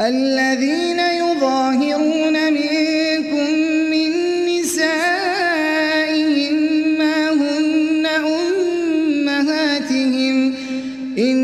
الذين يظاهرون منكم من نسائهم ما هن أمهاتهم إن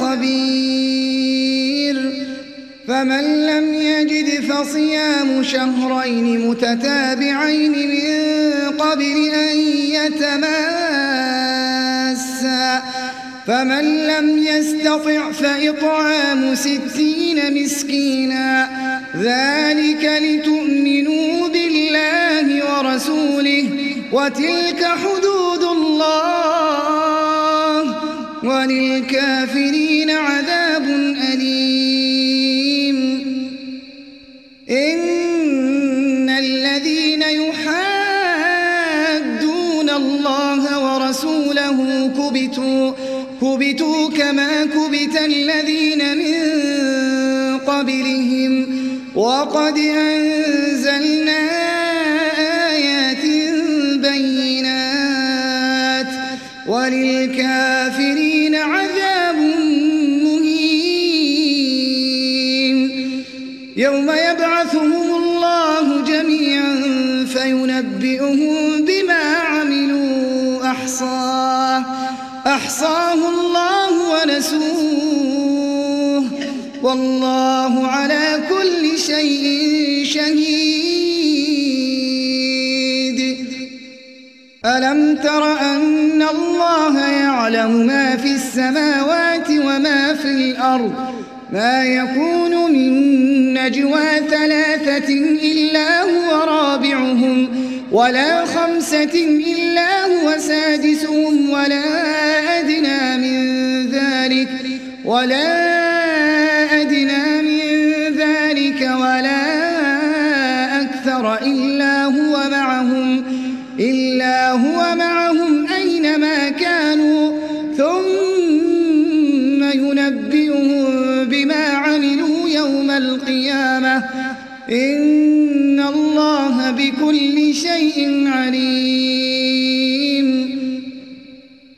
خبير. فمن لم يجد فصيام شهرين متتابعين من قبل أن يتماسا. فمن لم يستطع فإطعام ستين مسكينا. ذلك لتؤمنوا بالله ورسوله. وتلك حدود الله. وللكافرين عذاب أليم. إن الذين يحادون الله ورسوله كبتوا كبتوا كما كبت الذين من قبلهم. وقد أنزلنا أحصاه. أحصاه الله ونسوه. والله على كل شيء شهيد. ألم تر أن الله يعلم ما في السماوات وما في الأرض؟ ما يكون من نجوى ثلاثة إلا هو رابعهم. ولا خمسة إلا هو سادسهم ولا أدنى من ذلك ولا أدنى من ذلك ولا أكثر إلا هو معهم إلا هو معهم أينما كانوا ثم ينبئهم بما عملوا يوم القيامة إن الله بكل شيء عليم.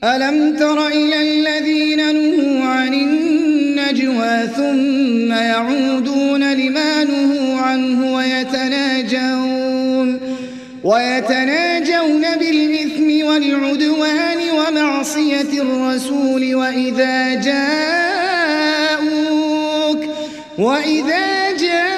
ألم تر إلى الذين نهوا عن النجوى ثم يعودون لما نهوا عنه ويتناجون ويتناجون بالإثم والعدوان ومعصية الرسول وإذا جاءوك وإذا جاءوك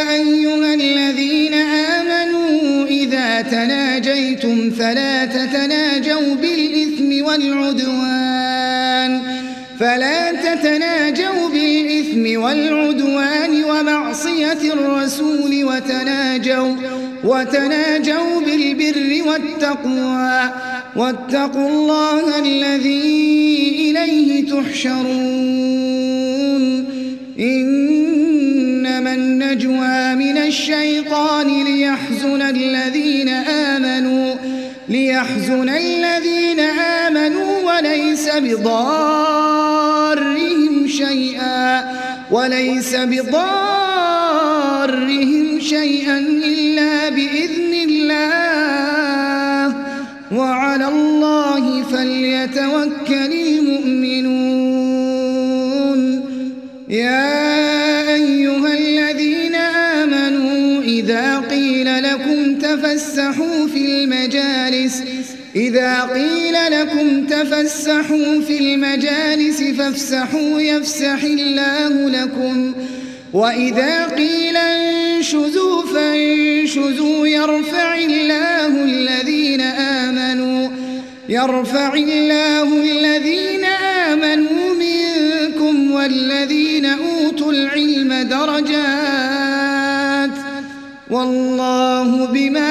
فلا تتناجوا بالإثم والعدوان فلا تتناجوا بالإثم والعدوان ومعصية الرسول وتناجوا وتناجوا بالبر والتقوى واتقوا الله الذي إليه تحشرون إن إنما النجوى من الشيطان ليحزن الذين آمنوا ليحزن الذين آمنوا وليس بضارهم شيئا وليس بضارهم شيئا إلا بإذن الله. وعلى الله فليتوكل المؤمنون. يا المجالس. إذا قيل لكم تفسحوا في المجالس فافسحوا يفسح الله لكم. وإذا قيل انشزوا فانشزوا يرفع الله الذين آمنوا. يرفع الله الذين آمنوا منكم والذين أوتوا العلم درجات. والله بما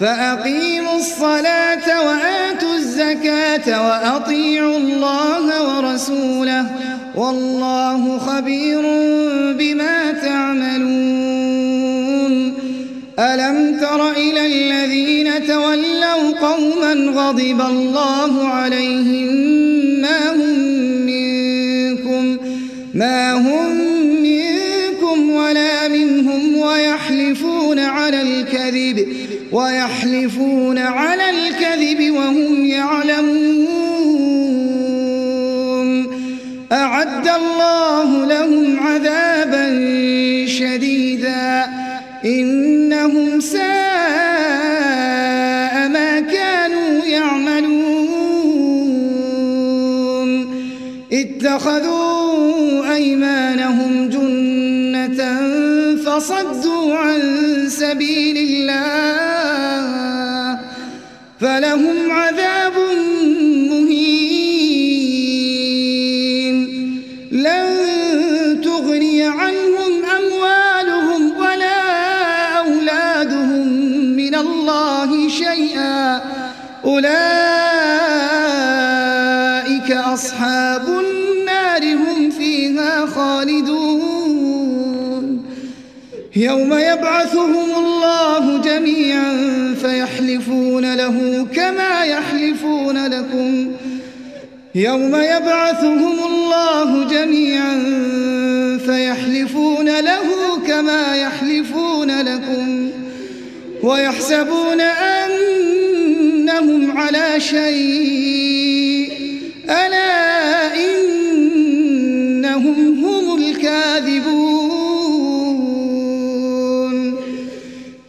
فأقيموا الصلاة وآتوا الزكاة وأطيعوا الله ورسوله والله خبير بما تعملون. ألم تر إلى الذين تولوا قوما غضب الله عليهم ما هم منكم ما هم منكم ولا منهم ويحلفون على الكذب ويحلفون على الكذب وهم يعلمون. أعد الله لهم عذابا شديدا. إنهم ساء ما كانوا يعملون. اتخذوا أيمانهم جنة فصدوا عن سبيل الله فلهم عذاب مهين. لن تغني عنهم أموالهم ولا أولادهم من الله شيئا. أولئك أصحاب يوم يبعثهم الله جميعا فيحلفون له كما يحلفون لكم. يوم يبعثهم الله جميعا فيحلفون له كما يحلفون لكم. ويحسبون أنهم على شيء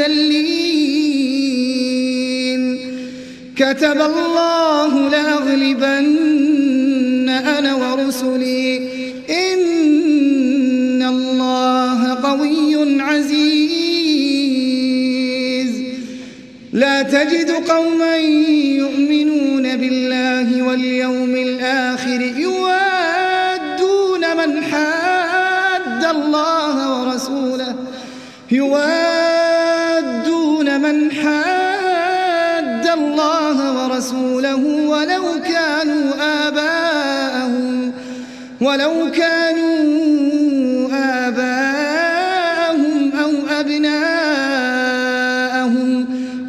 الأذلين كتب الله لأغلبن أنا ورسلي. إن الله قوي عزيز. لا تجد قوما من حاد الله ورسوله ولو كانوا آباءهم ولو كانوا آباءهم أو أبناءهم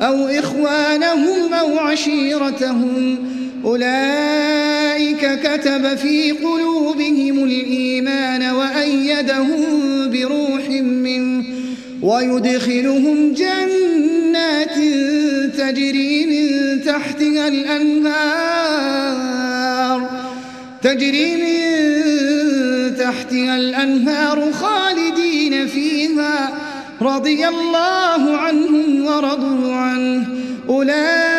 أو إخوانهم أو عشيرتهم أولئك كتب في قلوبهم الإيمان وأيدهم بروح منه ويدخلهم جنات تجري من تحتها الأنهار تجري من تحتها الأنهار خالدين فيها رضي الله عنهم ورضوا عنه. أولئك